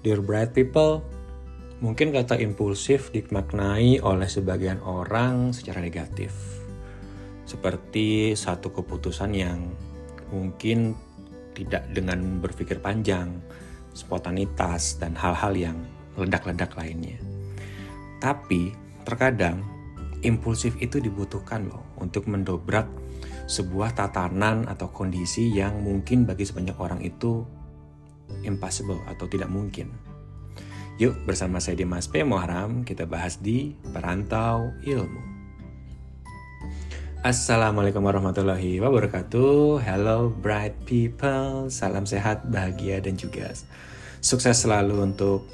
Dear bright people, mungkin kata impulsif dimaknai oleh sebagian orang secara negatif. Seperti satu keputusan yang mungkin tidak dengan berpikir panjang, spontanitas, dan hal-hal yang ledak-ledak lainnya. Tapi terkadang impulsif itu dibutuhkan loh untuk mendobrak sebuah tatanan atau kondisi yang mungkin bagi sebanyak orang itu impossible atau tidak mungkin. Yuk bersama saya Dimas P. Muharam kita bahas di Perantau Ilmu. Assalamualaikum warahmatullahi wabarakatuh. Hello bright people. Salam sehat, bahagia dan juga sukses selalu untuk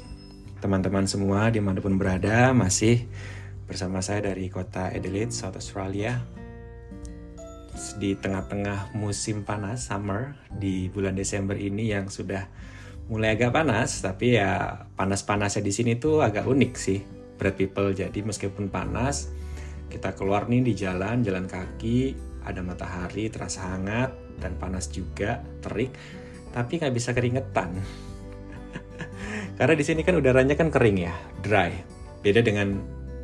teman-teman semua di mana pun berada. Masih bersama saya dari kota Adelaide, South Australia di tengah-tengah musim panas summer di bulan Desember ini yang sudah mulai agak panas tapi ya panas-panasnya di sini tuh agak unik sih bread people. Jadi meskipun panas kita keluar nih di jalan jalan kaki ada matahari terasa hangat dan panas juga terik tapi nggak bisa keringetan. Karena di sini kan udaranya kan kering ya dry. Beda dengan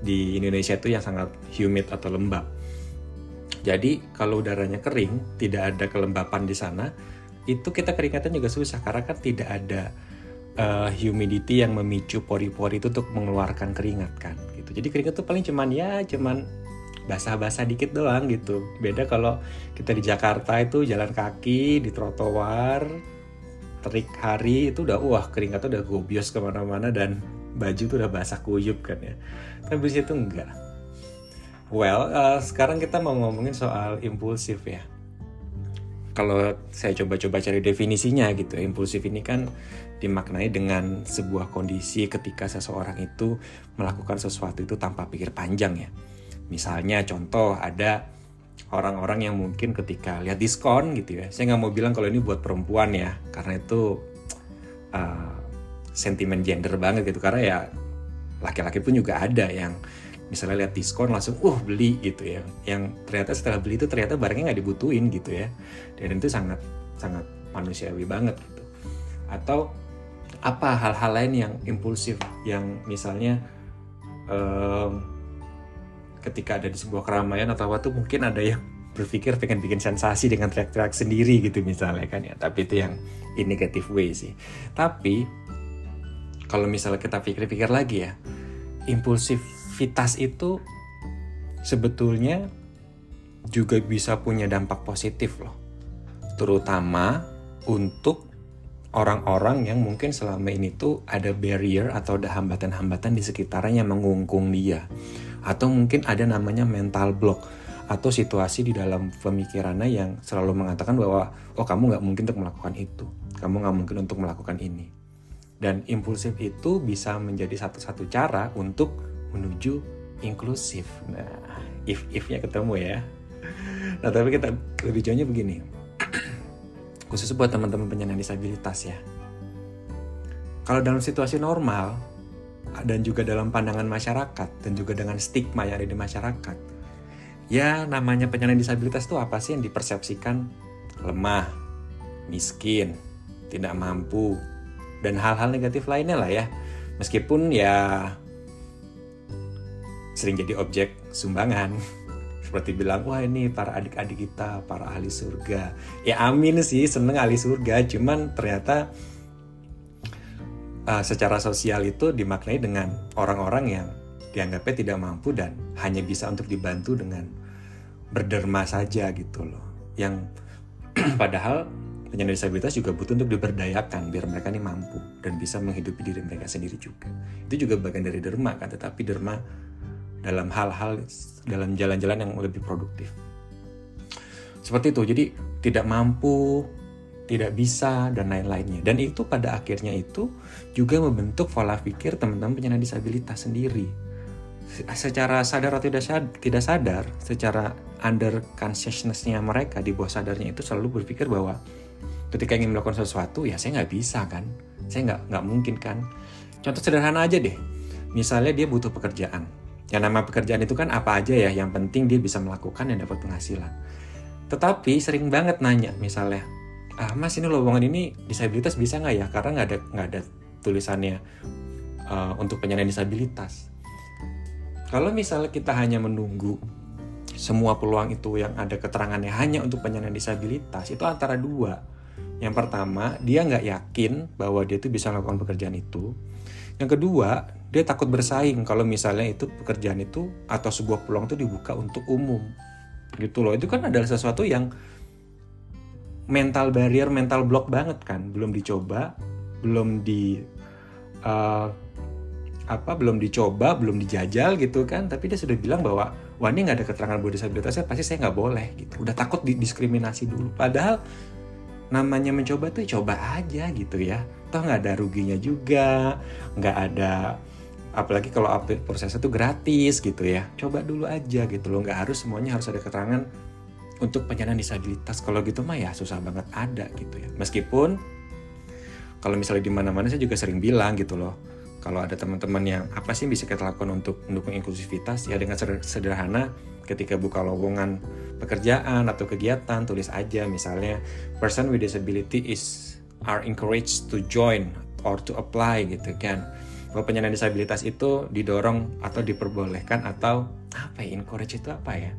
di Indonesia itu yang sangat humid atau lembab jadi kalau udaranya kering, tidak ada kelembapan di sana, itu kita keringatan juga susah karena kan tidak ada uh, humidity yang memicu pori-pori itu untuk mengeluarkan keringat kan gitu. Jadi keringat itu paling cuman ya cuman basah-basah dikit doang gitu. Beda kalau kita di Jakarta itu jalan kaki di trotoar terik hari itu udah wah keringatnya udah gobios ke mana-mana dan baju tuh udah basah kuyup kan ya. Tapi di situ enggak Well, uh, sekarang kita mau ngomongin soal impulsif ya. Kalau saya coba-coba cari definisinya gitu, impulsif ini kan dimaknai dengan sebuah kondisi ketika seseorang itu melakukan sesuatu itu tanpa pikir panjang ya. Misalnya contoh ada orang-orang yang mungkin ketika lihat diskon gitu ya, saya nggak mau bilang kalau ini buat perempuan ya, karena itu uh, sentimen gender banget gitu, karena ya laki-laki pun juga ada yang misalnya lihat diskon langsung uh beli gitu ya. Yang ternyata setelah beli itu ternyata barangnya nggak dibutuhin gitu ya. Dan itu sangat sangat manusiawi banget gitu. Atau apa hal-hal lain yang impulsif yang misalnya um, ketika ada di sebuah keramaian atau apa tuh mungkin ada yang berpikir pengen bikin sensasi dengan teriak-teriak sendiri gitu misalnya kan ya. Tapi itu yang in negative way sih. Tapi kalau misalnya kita pikir-pikir lagi ya impulsif aktivitas itu sebetulnya juga bisa punya dampak positif loh. Terutama untuk orang-orang yang mungkin selama ini tuh ada barrier atau ada hambatan-hambatan di sekitarnya yang mengungkung dia. Atau mungkin ada namanya mental block atau situasi di dalam pemikirannya yang selalu mengatakan bahwa oh kamu nggak mungkin untuk melakukan itu, kamu nggak mungkin untuk melakukan ini. Dan impulsif itu bisa menjadi satu-satu cara untuk menuju inklusif. Nah, if-if-nya ketemu ya. Nah, tapi kita lebih jauhnya begini. Khusus buat teman-teman penyandang disabilitas ya. Kalau dalam situasi normal, dan juga dalam pandangan masyarakat, dan juga dengan stigma yang ada di masyarakat, ya namanya penyandang disabilitas itu apa sih yang dipersepsikan lemah, miskin, tidak mampu, dan hal-hal negatif lainnya lah ya. Meskipun ya sering jadi objek sumbangan. Seperti bilang wah ini para adik-adik kita para ahli surga. Ya amin sih seneng ahli surga. Cuman ternyata uh, secara sosial itu dimaknai dengan orang-orang yang dianggapnya tidak mampu dan hanya bisa untuk dibantu dengan berderma saja gitu loh. Yang padahal penyandang disabilitas juga butuh untuk diberdayakan biar mereka ini mampu dan bisa menghidupi diri mereka sendiri juga. Itu juga bagian dari derma kan tetapi derma dalam hal-hal dalam jalan-jalan yang lebih produktif. Seperti itu, jadi tidak mampu, tidak bisa, dan lain-lainnya. Dan itu pada akhirnya itu juga membentuk pola pikir teman-teman penyandang disabilitas sendiri. Secara sadar atau tidak sadar, tidak sadar secara under consciousness-nya mereka, di bawah sadarnya itu selalu berpikir bahwa ketika ingin melakukan sesuatu, ya saya nggak bisa kan, saya nggak nggak mungkin kan. Contoh sederhana aja deh, misalnya dia butuh pekerjaan, yang nama pekerjaan itu kan apa aja ya, yang penting dia bisa melakukan dan dapat penghasilan. Tetapi sering banget nanya misalnya, ah mas ini lowongan ini disabilitas bisa nggak ya? Karena nggak ada nggak ada tulisannya uh, untuk penyandang disabilitas. Kalau misalnya kita hanya menunggu semua peluang itu yang ada keterangannya hanya untuk penyandang disabilitas itu antara dua. Yang pertama, dia nggak yakin bahwa dia itu bisa melakukan pekerjaan itu. Yang kedua, dia takut bersaing kalau misalnya itu pekerjaan itu atau sebuah peluang itu dibuka untuk umum. Gitu loh. Itu kan adalah sesuatu yang mental barrier, mental block banget kan. Belum dicoba, belum di uh, apa belum dicoba, belum dijajal gitu kan, tapi dia sudah bilang bahwa wah ini nggak ada keterangan bahwa disabilitasnya pasti saya nggak boleh gitu. Udah takut didiskriminasi dulu. Padahal namanya mencoba tuh coba aja gitu ya. Toh nggak ada ruginya juga, nggak ada apalagi kalau prosesnya tuh gratis gitu ya. Coba dulu aja gitu loh, nggak harus semuanya harus ada keterangan untuk penyandang disabilitas. Kalau gitu mah ya susah banget ada gitu ya. Meskipun kalau misalnya di mana-mana saya juga sering bilang gitu loh kalau ada teman-teman yang apa sih bisa kita lakukan untuk mendukung inklusivitas ya dengan sederhana ketika buka lowongan pekerjaan atau kegiatan tulis aja misalnya person with disability is are encouraged to join or to apply gitu kan bahwa penyandang disabilitas itu didorong atau diperbolehkan atau apa ya encourage itu apa ya?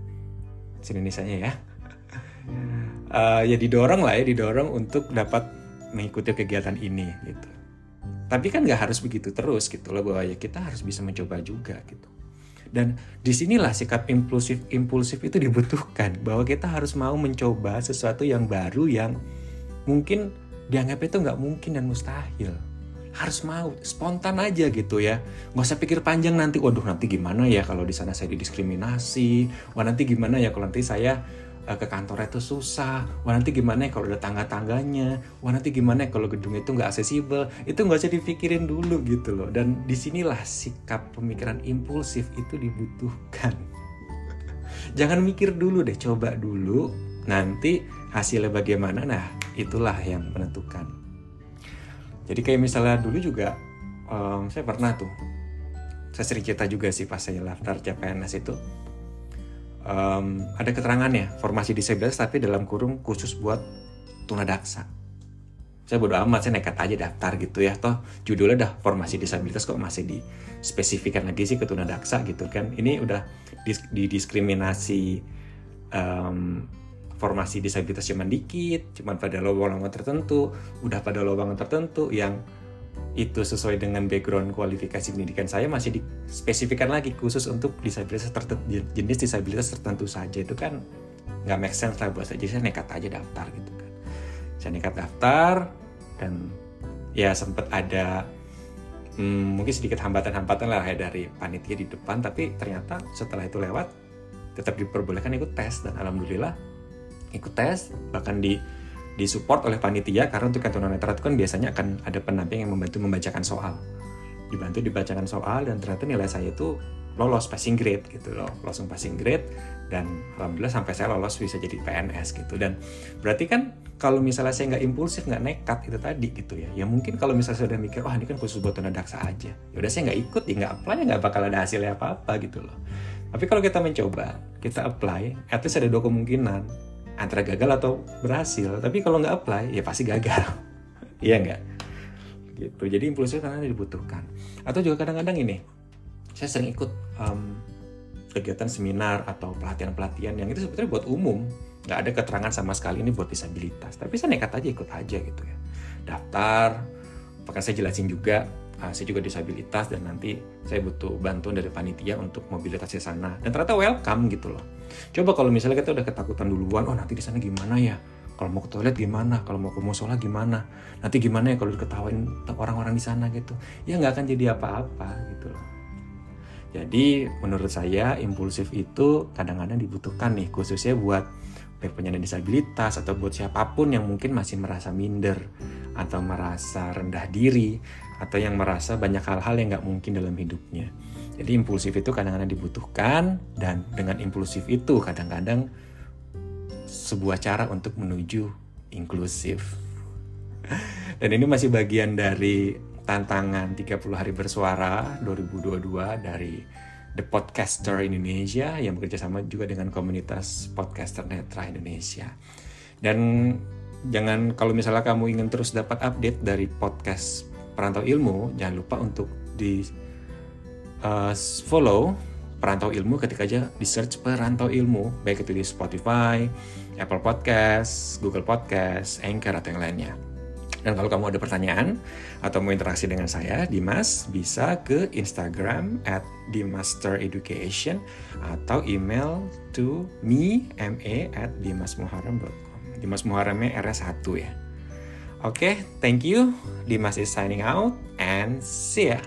Indonesia ya. Uh, ya didorong lah ya didorong untuk dapat mengikuti kegiatan ini gitu. Tapi kan nggak harus begitu terus gitu loh bahwa ya kita harus bisa mencoba juga gitu. Dan di sinilah sikap impulsif impulsif itu dibutuhkan bahwa kita harus mau mencoba sesuatu yang baru yang mungkin dianggap itu nggak mungkin dan mustahil harus mau spontan aja gitu ya. Nggak usah pikir panjang nanti waduh nanti gimana ya kalau di sana saya didiskriminasi? Wah nanti gimana ya kalau nanti saya uh, ke kantor itu susah? Wah nanti gimana ya kalau ada tangga-tangganya? Wah nanti gimana ya kalau gedung itu nggak aksesibel? Itu nggak usah dipikirin dulu gitu loh. Dan di sinilah sikap pemikiran impulsif itu dibutuhkan. Jangan mikir dulu deh coba dulu. Nanti hasilnya bagaimana? Nah itulah yang menentukan jadi kayak misalnya dulu juga um, saya pernah tuh saya sering cerita juga sih pas saya daftar CPNS itu um, ada keterangannya formasi disabilitas tapi dalam kurung khusus buat tunadaksa. Saya bodo amat saya nekat aja daftar gitu ya. Toh judulnya dah formasi disabilitas kok masih di spesifikan lagi sih ke tunadaksa gitu kan. Ini udah dis, didiskriminasi um, formasi disabilitas cuman dikit cuman pada lowongan tertentu udah pada lowongan tertentu yang itu sesuai dengan background kualifikasi pendidikan saya masih dispesifikan lagi khusus untuk disabilitas tertentu jenis disabilitas tertentu saja. Itu kan nggak make sense lah buat saya. Jadi saya nekat aja daftar gitu kan. Saya nekat daftar dan ya sempat ada hmm, mungkin sedikit hambatan-hambatan lah ya dari panitia di depan tapi ternyata setelah itu lewat tetap diperbolehkan ikut tes dan alhamdulillah ikut tes bahkan di disupport oleh panitia karena untuk yang tunanetra itu kan biasanya akan ada pendamping yang membantu membacakan soal. Dibantu dibacakan soal dan ternyata nilai saya itu lolos passing grade gitu loh. Langsung passing grade dan alhamdulillah sampai saya lolos bisa jadi PNS gitu. Dan berarti kan kalau misalnya saya nggak impulsif nggak nekat itu tadi gitu ya. Ya mungkin kalau misalnya saya udah mikir wah oh, ini kan khusus buat tunadaksa aja. Ya udah saya nggak ikut ya nggak apply nggak bakal ada hasilnya apa apa gitu loh. Tapi kalau kita mencoba kita apply at least ada dua kemungkinan antara gagal atau berhasil. Tapi kalau nggak apply ya pasti gagal. Iya nggak? Gitu. Jadi impulsif karena dibutuhkan. Atau juga kadang-kadang ini saya sering ikut um, kegiatan seminar atau pelatihan-pelatihan yang itu sebetulnya buat umum. Nggak ada keterangan sama sekali ini buat disabilitas. Tapi saya nekat aja ikut aja gitu ya. Daftar bahkan saya jelasin juga uh, saya juga disabilitas dan nanti saya butuh bantuan dari panitia untuk mobilitas di sana. Dan ternyata welcome gitu loh coba kalau misalnya kita udah ketakutan duluan oh nanti di sana gimana ya? Kalau mau ke toilet gimana? Kalau mau ke musola gimana? Nanti gimana ya kalau diketawain orang-orang di sana gitu. Ya nggak akan jadi apa-apa gitu loh. Jadi menurut saya impulsif itu kadang-kadang dibutuhkan nih khususnya buat penyandang disabilitas atau buat siapa pun yang mungkin masih merasa minder atau merasa rendah diri atau yang merasa banyak hal-hal yang nggak mungkin dalam hidupnya. Jadi impulsif itu kadang-kadang dibutuhkan dan dengan impulsif itu kadang-kadang sebuah cara untuk menuju inklusif. Dan ini masih bagian dari tantangan 30 hari bersuara 2022 dari The Podcaster Indonesia yang bekerja sama juga dengan komunitas podcaster netra Indonesia. Dan jangan kalau misalnya kamu ingin terus dapat update dari podcast perantau ilmu, jangan lupa untuk di uh, follow perantau ilmu ketika aja di search perantau ilmu, baik itu di Spotify, Apple Podcast, Google Podcast, Anchor atau yang lainnya. Dan kalau kamu ada pertanyaan atau mau interaksi dengan saya, Dimas, bisa ke Instagram at dimastereducation atau email to me, me at dimasmuharam.com. Dimas Muharamnya RS1 ya. Oke, okay, thank you. Dimas is signing out and see ya.